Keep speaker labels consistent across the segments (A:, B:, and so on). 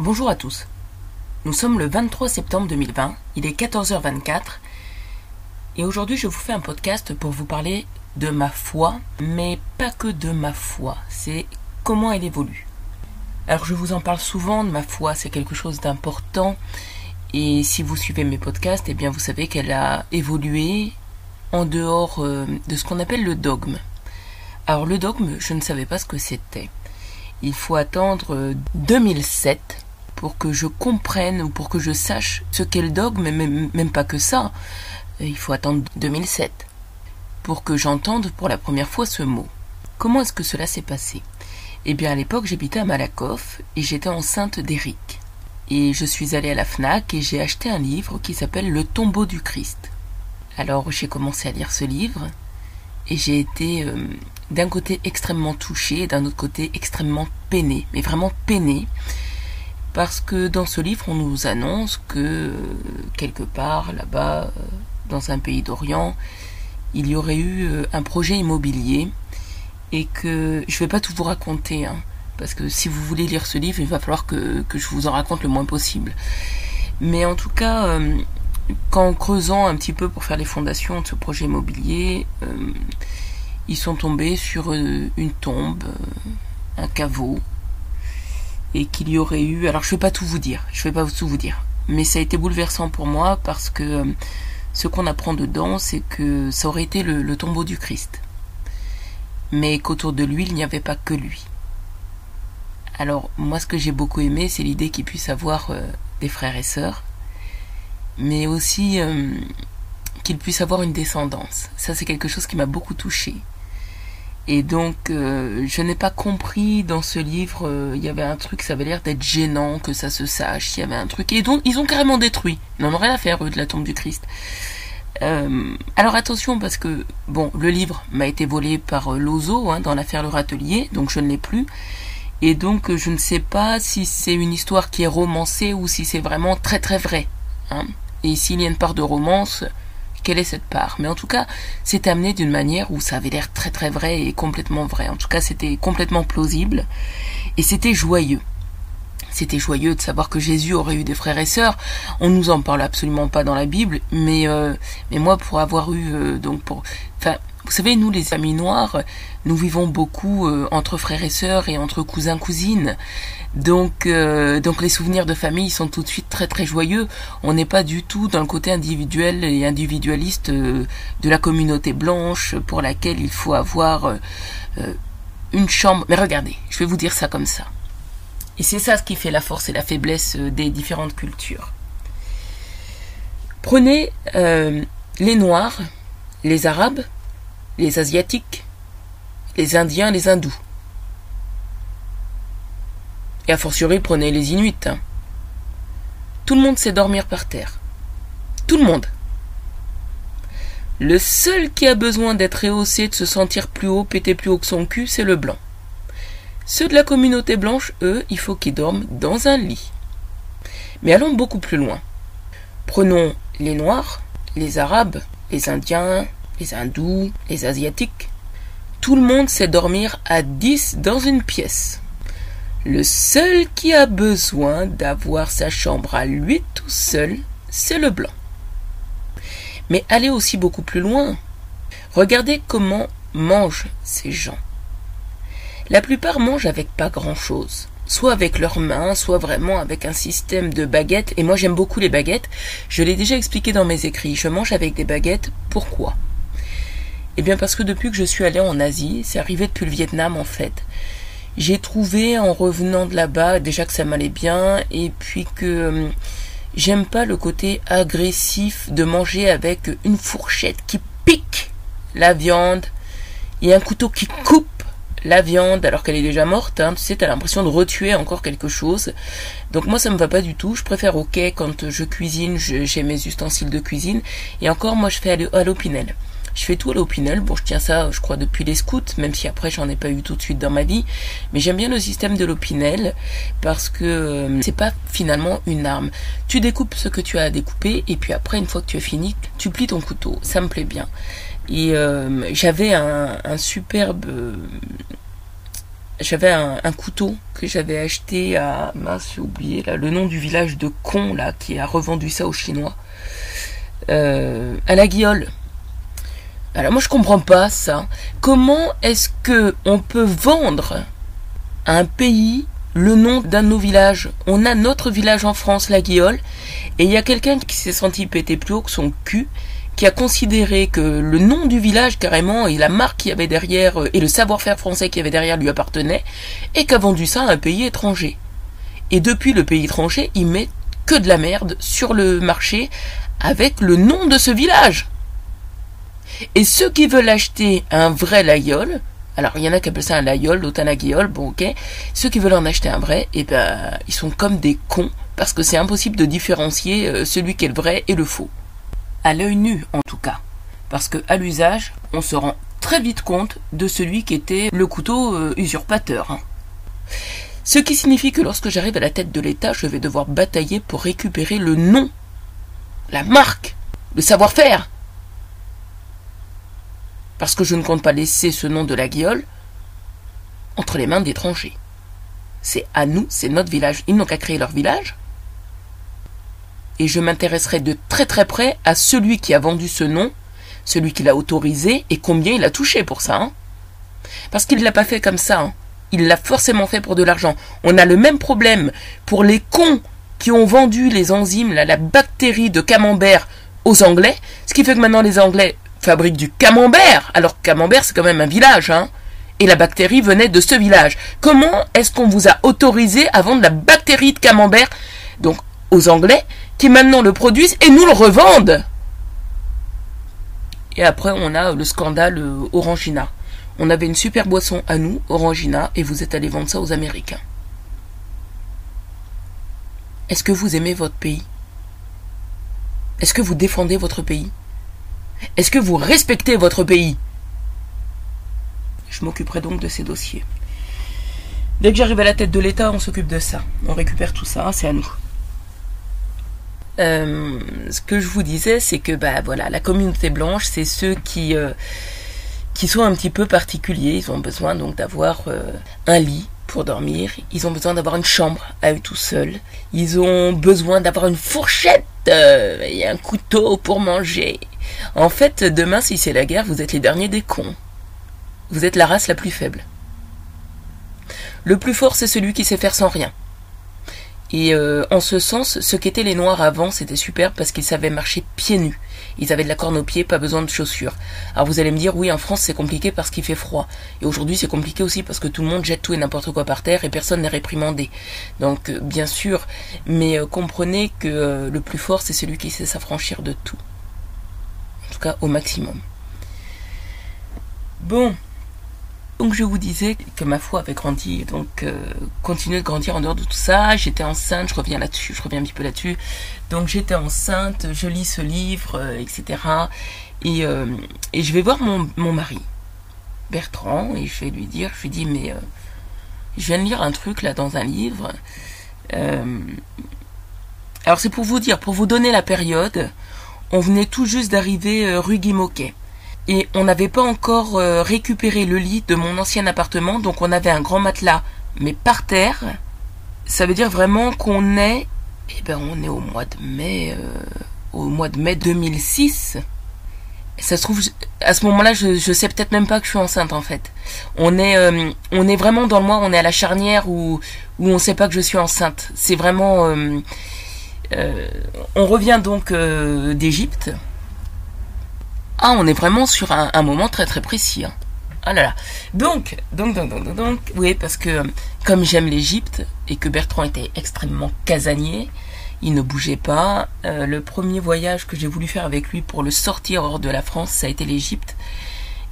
A: Bonjour à tous. Nous sommes le 23 septembre 2020, il est 14h24 et aujourd'hui je vous fais un podcast pour vous parler de ma foi, mais pas que de ma foi, c'est comment elle évolue. Alors je vous en parle souvent de ma foi, c'est quelque chose d'important et si vous suivez mes podcasts, eh bien vous savez qu'elle a évolué en dehors euh, de ce qu'on appelle le dogme. Alors le dogme, je ne savais pas ce que c'était. Il faut attendre 2007 euh, pour que je comprenne ou pour que je sache ce qu'est le dogme, mais même, même pas que ça. Il faut attendre 2007 pour que j'entende pour la première fois ce mot. Comment est-ce que cela s'est passé? Eh bien à l'époque j'habitais à Malakoff et j'étais enceinte d'Eric. Et je suis allée à la FNAC et j'ai acheté un livre qui s'appelle Le tombeau du Christ. Alors j'ai commencé à lire ce livre et j'ai été euh, d'un côté extrêmement touchée et d'un autre côté extrêmement peinée, mais vraiment peinée, parce que dans ce livre on nous annonce que euh, quelque part là-bas, euh, dans un pays d'Orient, il y aurait eu un projet immobilier et que je ne vais pas tout vous raconter, hein, parce que si vous voulez lire ce livre, il va falloir que, que je vous en raconte le moins possible. Mais en tout cas, qu'en creusant un petit peu pour faire les fondations de ce projet immobilier, euh, ils sont tombés sur euh, une tombe, euh, un caveau, et qu'il y aurait eu. Alors je vais pas tout vous dire, je vais pas tout vous dire, mais ça a été bouleversant pour moi parce que ce qu'on apprend dedans, c'est que ça aurait été le, tombeau du Christ, mais qu'autour de lui il n'y avait pas que lui. Alors moi ce que j'ai beaucoup aimé, c'est l'idée qu'il puisse avoir des frères et sœurs mais aussi euh, qu'il puisse avoir une descendance. Ça, c'est quelque chose qui m'a beaucoup touché. Et donc, euh, je n'ai pas compris dans ce livre, euh, il y avait un truc, ça avait l'air d'être gênant que ça se sache, il y avait un truc. Et donc, ils ont carrément détruit. Ils n'en ont rien à faire, eux, de la tombe du Christ. alors attention, parce que, bon, le livre m'a été volé par Lozo hein, dans l'affaire Le Râtelier, donc je ne l'ai plus. Et donc, je ne sais pas si c'est une histoire qui est romancée ou si c'est vraiment très très vrai. Hein. Et s'il y a une part de romance, quelle est cette part Mais en tout cas, c'est amené d'une manière où ça avait l'air très très vrai et complètement vrai. En tout cas, c'était complètement plausible et c'était joyeux. C'était joyeux de savoir que Jésus aurait eu des frères et sœurs. On nous en parle absolument pas dans la Bible, mais euh, mais moi pour avoir eu euh, donc pour enfin vous savez nous les amis noirs, nous vivons beaucoup euh, entre frères et sœurs et entre cousins cousines. Donc, euh, donc les souvenirs de famille sont tout de suite très très joyeux. On n'est pas du tout dans le côté individuel et individualiste euh, de la communauté blanche pour laquelle il faut avoir euh, une chambre. Mais regardez, je vais vous dire ça comme ça. Et c'est ça ce qui fait la force et la faiblesse des différentes cultures. Prenez les Noirs, les Arabes, les Asiatiques, les Indiens, les Hindous. Et a fortiori, prenez les Inuits. Hein. Tout le monde sait dormir par terre. Tout le monde. Le seul qui a besoin d'être rehaussé, de se sentir plus haut, péter plus haut que son cul, c'est le blanc. Ceux de la communauté blanche, eux, il faut qu'ils dorment dans un lit. Mais allons beaucoup plus loin. Prenons les Noirs, les Arabes, les Indiens, les Hindous, les Asiatiques. Tout le monde sait dormir à dix dans une pièce. Le seul qui a besoin d'avoir sa chambre à lui tout seul, c'est le blanc. Mais allez aussi beaucoup plus loin. Regardez comment mangent ces gens. La plupart mangent avec pas grand-chose. Soit avec leurs mains, soit vraiment avec un système de baguettes. Et moi j'aime beaucoup les baguettes. Je l'ai déjà expliqué dans mes écrits. Je mange avec des baguettes. Pourquoi? Eh bien parce que depuis que je suis allé en Asie, c'est arrivé depuis le Vietnam en fait, j'ai trouvé en revenant de là-bas déjà que ça m'allait bien et puis que euh, j'aime pas le côté agressif de manger avec une fourchette qui pique la viande et un couteau qui coupe la viande alors qu'elle est déjà morte, hein, tu sais, t'as l'impression de retuer encore quelque chose. Donc moi ça me va pas du tout, je préfère quai quand je cuisine, j'ai mes ustensiles de cuisine, et encore moi je fais à l'opinel. Je fais tout à l'Opinel. Bon, je tiens ça, je crois, depuis les scouts, même si après j'en ai pas eu tout de suite dans ma vie. Mais j'aime bien le système de l'Opinel parce que euh, c'est pas finalement une arme. Tu découpes ce que tu as à découper et puis après, une fois que tu as fini, tu plies ton couteau. Ça me plaît bien. Et euh, j'avais un, superbe j'avais un, couteau que j'avais acheté à mince j'ai oublié là le nom du village de Con là qui a revendu ça aux Chinois euh, à la guiole. Alors moi je comprends pas ça. Comment est-ce que on peut vendre à un pays le nom d'un de nos villages? On a notre village en France, la Guiole, et il y a quelqu'un qui s'est senti péter plus haut que son cul qui a considéré que le nom du village carrément et la marque qui avait derrière euh, et le savoir-faire français qui avait derrière lui appartenait et qu'a vendu ça à un pays étranger. Et depuis le pays étranger, il met que de la merde sur le marché avec le nom de ce village. Et ceux qui veulent acheter un vrai laïol, alors il y en a qui appellent ça un laïol, d'autres un laguiole, bon ok, ceux qui veulent en acheter un vrai, eh ben ils sont comme des cons parce que c'est impossible de différencier euh, celui qui est le vrai et le faux à l'œil nu en tout cas. Parce que à l'usage, on se rend très vite compte de celui qui était le couteau euh, usurpateur. Hein. Ce qui signifie que lorsque j'arrive à la tête de l'État, je vais devoir batailler pour récupérer le nom, la marque, le savoir-faire. Parce que je ne compte pas laisser ce nom de la guiole entre les mains d'étrangers. C'est à nous, c'est notre village. Ils n'ont qu'à créer leur village, et je m'intéresserai de très très près à celui qui a vendu ce nom, celui qui l'a autorisé et combien il a touché pour ça. Hein. Parce qu'il ne l'a pas fait comme ça. Hein. Il l'a forcément fait pour de l'argent. On a le même problème pour les cons qui ont vendu les enzymes, la bactérie de camembert aux Anglais, ce qui fait que maintenant les Anglais fabriquent du camembert, alors camembert c'est quand même un village, hein. Et la bactérie venait de ce village. Comment est-ce qu'on vous a autorisé à vendre la bactérie de camembert Donc aux Anglais qui maintenant le produisent et nous le revendent? Et après, on a le scandale euh, Orangina. On avait une super boisson à nous, Orangina, et vous êtes allé vendre ça aux Américains. Est-ce que vous aimez votre pays? Est-ce que vous défendez votre pays? Est-ce que vous respectez votre pays? Je m'occuperai donc de ces dossiers. Dès que j'arrive à la tête de l'État, on s'occupe de ça. On récupère tout ça, c'est à nous. Euh, ce que je vous disais, c'est que bah voilà, la communauté blanche, c'est ceux qui euh, sont un petit peu particuliers. Ils ont besoin donc d'avoir euh, un lit pour dormir. Ils ont besoin d'avoir une chambre à eux tout seuls. Ils ont besoin d'avoir une fourchette et un couteau pour manger. En fait, demain, si c'est la guerre, vous êtes les derniers des cons. Vous êtes la race la plus faible. Le plus fort, c'est celui qui sait faire sans rien. Et euh, en ce sens, ce qu'étaient les Noirs avant, c'était super parce qu'ils savaient marcher pieds nus. Ils avaient de la corne aux pieds, pas besoin de chaussures. Alors vous allez me dire, oui, en France c'est compliqué parce qu'il fait froid. Et aujourd'hui c'est compliqué aussi parce que tout le monde jette tout et n'importe quoi par terre et personne n'est réprimandé. Donc euh, bien sûr, mais euh, comprenez que le plus fort c'est celui qui sait s'affranchir de tout. Cas au maximum. Bon, donc je vous disais que ma foi avait grandi, donc euh, continuer de grandir en dehors de tout ça. J'étais enceinte, je reviens là-dessus, je reviens un petit peu là-dessus. Donc j'étais enceinte, je lis ce livre, euh, etc. Et, euh, et, je vais voir mon, mon, mari, Bertrand, et je vais lui dire, je lui dis, mais je viens de lire un truc là dans un livre. alors c'est pour vous dire, pour vous donner la période, on venait tout juste d'arriver rue Guimauquet et on n'avait pas encore euh, récupéré le lit de mon ancien appartement, donc on avait un grand matelas, mais par terre. Ça veut dire vraiment qu'on est, eh ben on est au mois de mai, euh, au mois de mai 2006. Ça se trouve, à ce moment-là, je, je sais peut-être même pas que je suis enceinte en fait. On est, euh, on est vraiment dans le mois, on est à la charnière où, où on sait pas que je suis enceinte. C'est vraiment, on revient donc d'Égypte. Ah, on est vraiment sur un, moment très très précis. Hein. Ah là là. Donc, donc, donc, donc, donc, oui, parce que comme j'aime l'Égypte et que Bertrand était extrêmement casanier, il ne bougeait pas. Euh, le premier voyage que j'ai voulu faire avec lui pour le sortir hors de la France, ça a été l'Égypte.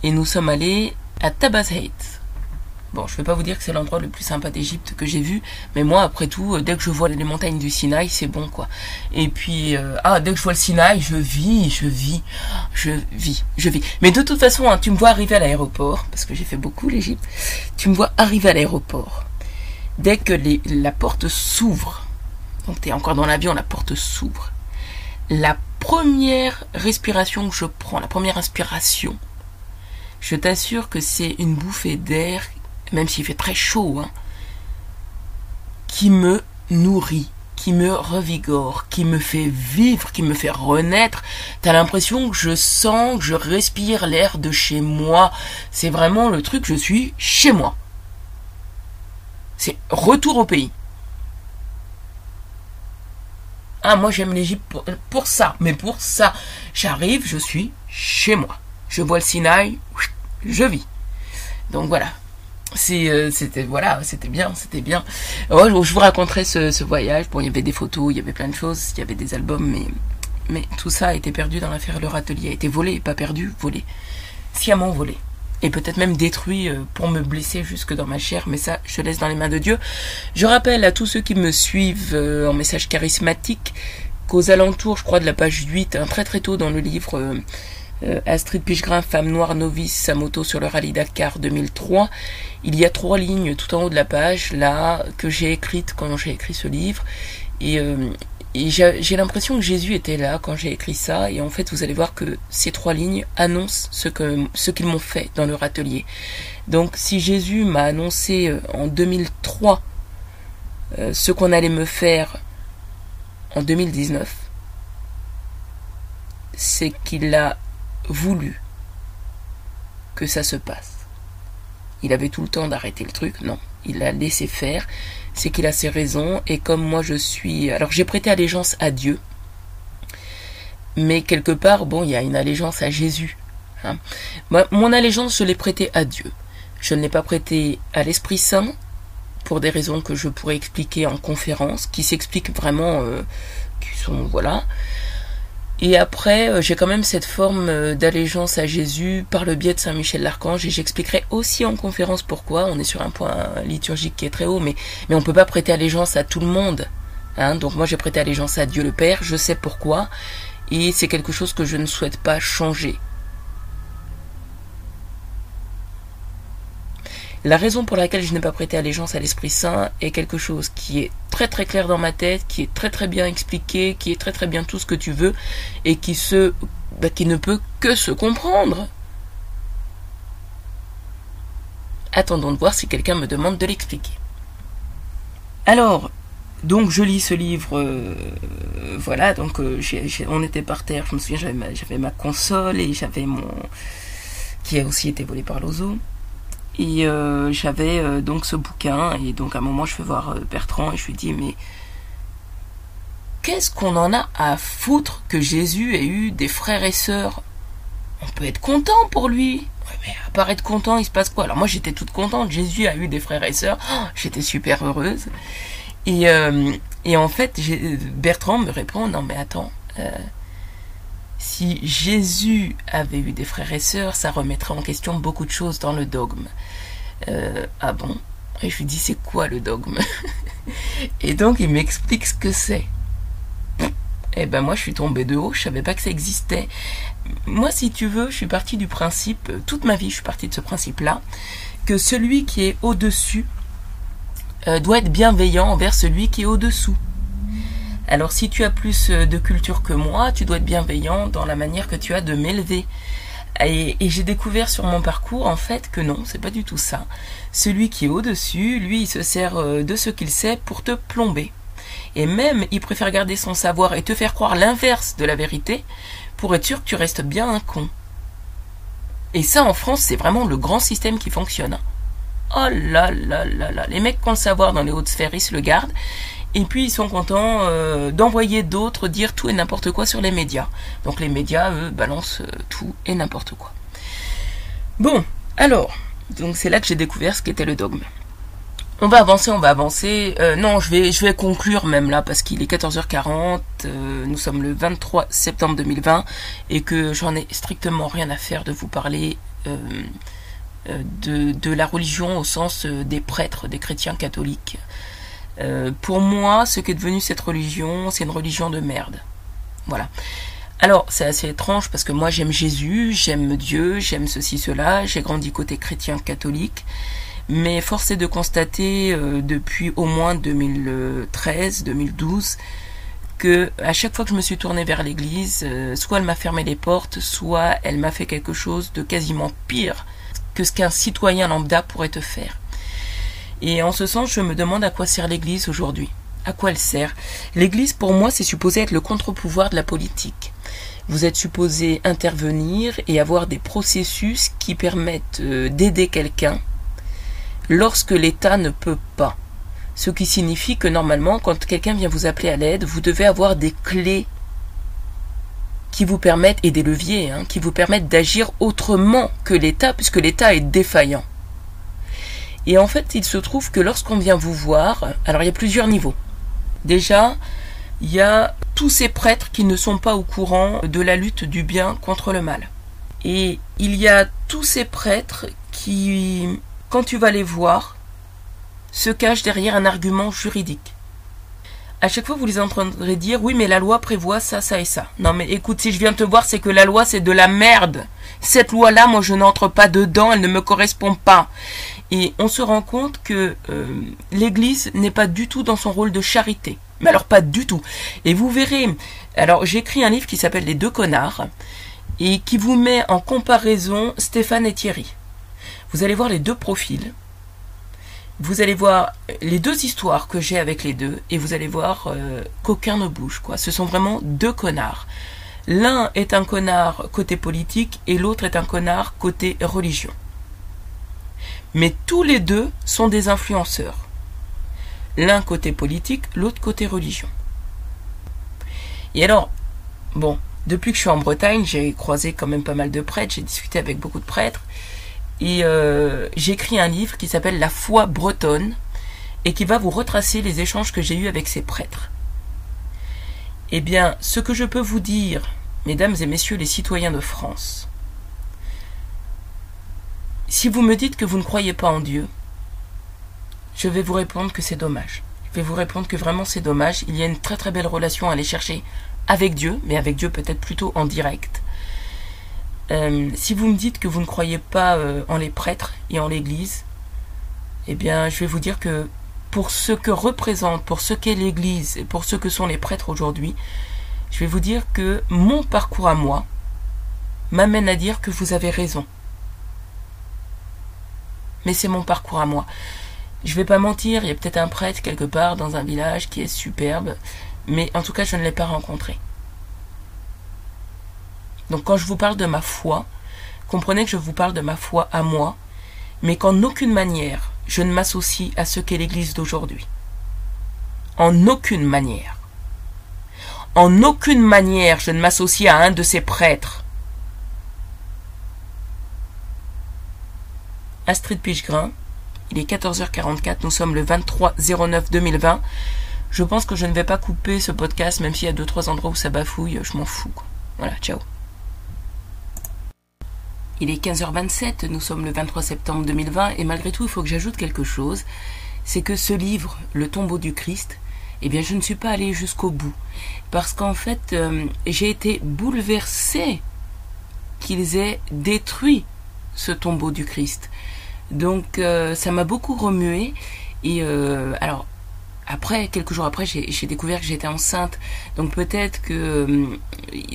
A: Et nous sommes allés à Tabazheit. Bon, je vais pas vous dire que c'est l'endroit le plus sympa d'Égypte que j'ai vu, mais moi, après tout, euh, dès que je vois les montagnes du Sinaï, c'est bon, quoi. Et puis, euh, ah, dès que je vois le Sinaï, je vis, je vis, je vis, je vis. Mais de toute façon, hein, tu me vois arriver à l'aéroport, parce que j'ai fait beaucoup l'Égypte, tu me vois arriver à l'aéroport. Dès que la porte s'ouvre, donc tu es encore dans l'avion, la porte s'ouvre. La première respiration que je prends, la première inspiration, je t'assure que c'est une bouffée d'air même s'il fait très chaud, hein, qui me nourrit, qui me revigore, qui me fait vivre, qui me fait renaître. T'as l'impression que je sens, que je respire l'air de chez moi. C'est vraiment le truc, je suis chez moi. C'est retour au pays. Ah, moi j'aime l'Égypte pour, ça, mais pour ça, j'arrive, je suis chez moi. Je vois le Sinaï, je vis. Donc voilà. Euh, c'était voilà, c'était bien, c'était bien. je, vous raconterai ce, voyage. Bon, il y avait des photos, il y avait plein de choses, il y avait des albums, mais mais tout ça a été perdu dans l'affaire Leur Atelier, a été volé, pas perdu, volé, sciemment volé et peut-être même détruit euh, pour me blesser jusque dans ma chair, mais ça, je laisse dans les mains de Dieu. Je rappelle à tous ceux qui me suivent euh, en message charismatique qu'aux alentours, je crois, de la page 8, hein, très très tôt dans le livre euh, Astrid Pichegrin, femme noire novice, sa moto sur le rallye Dakar 2003, il y a trois lignes tout en haut de la page, là, que j'ai écrites quand j'ai écrit ce livre, et et j'ai l'impression que Jésus était là quand j'ai écrit ça, et en fait vous allez voir que ces trois lignes annoncent ce que ce qu'ils m'ont fait dans leur atelier. Donc si Jésus m'a annoncé euh, en 2003 euh, ce qu'on allait me faire en 2019, c'est qu'il a voulu que ça se passe. Il avait tout le temps d'arrêter le truc, non, il l'a laissé faire, c'est qu'il a ses raisons, et comme moi je suis... Alors j'ai prêté allégeance à Dieu, mais quelque part, bon, il y a une allégeance à Jésus. Hein. mon allégeance, je l'ai prêtée à Dieu. Je ne l'ai pas prêtée à l'Esprit Saint, pour des raisons que je pourrais expliquer en conférence, qui s'expliquent vraiment, euh, qui sont, voilà. Et après, euh, j'ai quand même cette forme euh, d'allégeance à Jésus par le biais de Saint Michel l'Archange, et j'expliquerai aussi en conférence pourquoi. On est sur un point liturgique qui est très haut, mais, on ne peut pas prêter allégeance à tout le monde. Hein. Donc moi j'ai prêté allégeance à Dieu le Père, je sais pourquoi, et c'est quelque chose que je ne souhaite pas changer. La raison pour laquelle je n'ai pas prêté allégeance à l'Esprit Saint est quelque chose qui est très très clair dans ma tête, qui est très très bien expliqué, qui est très très bien tout ce que tu veux, et qui se, bah, qui ne peut que se comprendre. Attendons de voir si quelqu'un me demande de l'expliquer. Alors, donc je lis ce livre, euh, voilà, donc euh, on était par terre, je me souviens, j'avais ma, ma, console et j'avais mon... qui a aussi été volé par l'ozo. Et euh, j'avais euh, donc ce bouquin, et donc à un moment je fais voir euh, Bertrand et je lui dis mais qu'est-ce qu'on en a à foutre que Jésus ait eu des frères et sœurs? On peut être content pour lui. mais à part être content, il se passe quoi? Alors moi j'étais toute contente, Jésus a eu des frères et sœurs, oh, j'étais super heureuse. Et, et en fait, Bertrand me répond non mais attends, si Jésus avait eu des frères et sœurs, ça remettrait en question beaucoup de choses dans le dogme. Euh, ah bon? Et je lui dis, c'est quoi le dogme? Et donc il m'explique ce que c'est. Eh ben moi je suis tombée de haut, je savais pas que ça existait. Moi si tu veux, je suis partie du principe, toute ma vie je suis partie de ce principe-là, que celui qui est au-dessus euh, doit être bienveillant envers celui qui est au-dessous. Alors si tu as plus euh, de culture que moi, tu dois être bienveillant dans la manière que tu as de m'élever. Et, j'ai découvert sur mon parcours en fait que non, c'est pas du tout ça. Celui qui est au-dessus, lui, il se sert euh, de ce qu'il sait pour te plomber. Et même, il préfère garder son savoir et te faire croire l'inverse de la vérité pour être sûr que tu restes bien un con. Et ça, en France, c'est vraiment le grand système qui fonctionne. Oh là là là là, les mecs qui ont le savoir dans les hautes sphères, ils se le gardent. Et puis ils sont contents euh, d'envoyer d'autres dire tout et n'importe quoi sur les médias. Donc les médias, eux, balancent euh, tout et n'importe quoi. Bon, alors, donc c'est là que j'ai découvert ce qu'était le dogme. On va avancer, on va avancer. Euh, non, je vais, conclure même là parce qu'il est 14h40. nous sommes le 23 septembre 2020 et que j'en ai strictement rien à faire de vous parler de, la religion au sens des prêtres, des chrétiens catholiques. Euh, pour moi, ce qu'est devenu cette religion, c'est une religion de merde. Voilà. Alors, c'est assez étrange parce que moi j'aime Jésus, j'aime Dieu, j'aime ceci, cela, j'ai grandi côté chrétien catholique, mais force est de constater euh, depuis au moins 2013, 2012, que à chaque fois que je me suis tournée vers l'église, euh, soit elle m'a fermé les portes, soit elle m'a fait quelque chose de quasiment pire que ce qu'un citoyen lambda pourrait te faire. Et en ce sens, je me demande à quoi sert l'Église aujourd'hui. À quoi elle sert? L'Église, pour moi, c'est supposé être le contre-pouvoir de la politique. Vous êtes supposé intervenir et avoir des processus qui permettent euh, d'aider quelqu'un lorsque l'État ne peut pas. Ce qui signifie que normalement, quand quelqu'un vient vous appeler à l'aide, vous devez avoir des clés qui vous permettent, et des leviers, hein, qui vous permettent d'agir autrement que l'État, puisque l'État est défaillant. Et en fait, il se trouve que lorsqu'on vient vous voir, alors il y a plusieurs niveaux. Déjà, il y a tous ces prêtres qui ne sont pas au courant de la lutte du bien contre le mal. Et il y a tous ces prêtres qui, quand tu vas les voir, se cachent derrière un argument juridique. À chaque fois, vous les entendrez dire oui, mais la loi prévoit ça, ça et ça. Non, mais écoute, si je viens te voir, c'est que la loi, c'est de la merde. Cette loi-là, moi, je n'entre pas dedans, elle ne me correspond pas. Et on se rend compte que euh, l'Église n'est pas du tout dans son rôle de charité. Mais alors pas du tout. Et vous verrez, alors j'ai écrit un livre qui s'appelle Les deux connards et qui vous met en comparaison Stéphane et Thierry. Vous allez voir les deux profils. Vous allez voir les deux histoires que j'ai avec les deux et vous allez voir euh, qu'aucun ne bouge quoi. Ce sont vraiment deux connards. L'un est un connard côté politique et l'autre est un connard côté religion. Mais tous les deux sont des influenceurs. L'un côté politique, l'autre côté religion. Et alors, bon, depuis que je suis en Bretagne, j'ai croisé quand même pas mal de prêtres, j'ai discuté avec beaucoup de prêtres, et euh, j'ai écrit un livre qui s'appelle La foi bretonne, et qui va vous retracer les échanges que j'ai eus avec ces prêtres. Eh bien, ce que je peux vous dire, mesdames et messieurs les citoyens de France, si vous me dites que vous ne croyez pas en Dieu, je vais vous répondre que c'est dommage. Je vais vous répondre que vraiment c'est dommage. Il y a une très très belle relation à aller chercher avec Dieu, mais avec Dieu peut-être plutôt en direct. Euh, si vous me dites que vous ne croyez pas euh, en les prêtres et en l'Église, eh bien je vais vous dire que pour ce que représente, pour ce qu'est l'Église et pour ce que sont les prêtres aujourd'hui, je vais vous dire que mon parcours à moi m'amène à dire que vous avez raison mais c'est mon parcours à moi. Je vais pas mentir, il y a peut-être un prêtre quelque part dans un village qui est superbe, mais en tout cas je ne l'ai pas rencontré. Donc quand je vous parle de ma foi, comprenez que je vous parle de ma foi à moi, mais qu'en aucune manière je ne m'associe à ce qu'est l'Église d'aujourd'hui. En aucune manière. En aucune manière je ne m'associe à un de ces prêtres Astrid Pichegrin. Il est 14h44, nous sommes le 23 09 2020. Je pense que je ne vais pas couper ce podcast, même s'il y a deux trois endroits où ça bafouille, je m'en fous. Voilà, ciao. Il est 15h27, nous sommes le 23 septembre 2020, et malgré tout, il faut que j'ajoute quelque chose. C'est que ce livre, Le tombeau du Christ, eh bien, je ne suis pas allé jusqu'au bout. Parce qu'en fait, euh, j'ai été bouleversée qu'ils aient détruit ce tombeau du Christ. Donc euh, ça m'a beaucoup remué. Et euh, alors après, quelques jours après, j'ai découvert que j'étais enceinte. Donc peut-être que euh,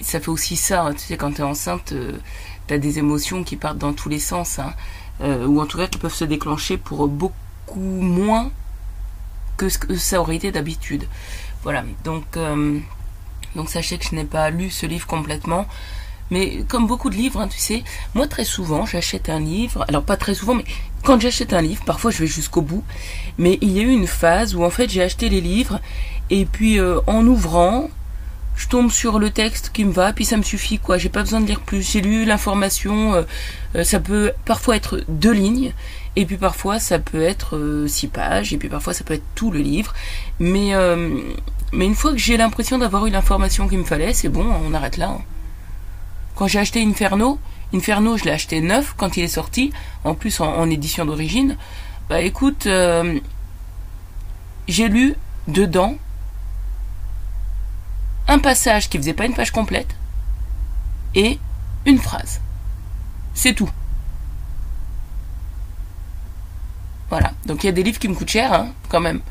A: ça fait aussi ça. Hein. tu sais, quand tu es enceinte, tu as des émotions qui partent dans tous les sens. Hein. ou en tout cas qui peuvent se déclencher pour beaucoup moins que ce que ça aurait été d'habitude. Voilà. Donc, donc sachez que je n'ai pas lu ce livre complètement. Mais comme beaucoup de livres, hein, tu sais, moi très souvent j'achète un livre, alors pas très souvent, mais quand j'achète un livre, parfois je vais jusqu'au bout, mais il y a eu une phase où en fait j'ai acheté les livres, et puis euh, en ouvrant, je tombe sur le texte qui me va, puis ça me suffit quoi, j'ai pas besoin de lire plus, j'ai lu l'information, euh, euh, ça peut parfois être deux lignes, et puis parfois ça peut être six pages, et puis parfois ça peut être tout le livre, mais, une fois que j'ai l'impression d'avoir eu l'information qu'il me fallait, c'est bon, on arrête là. Hein. Quand j'ai acheté Inferno, Inferno, je l'ai acheté neuf quand il est sorti, en plus en, édition d'origine. Bah écoute, euh, j'ai lu dedans un passage qui faisait pas une page complète et une phrase. C'est tout. Voilà. Donc il y a des livres qui me coûtent cher, hein, quand même.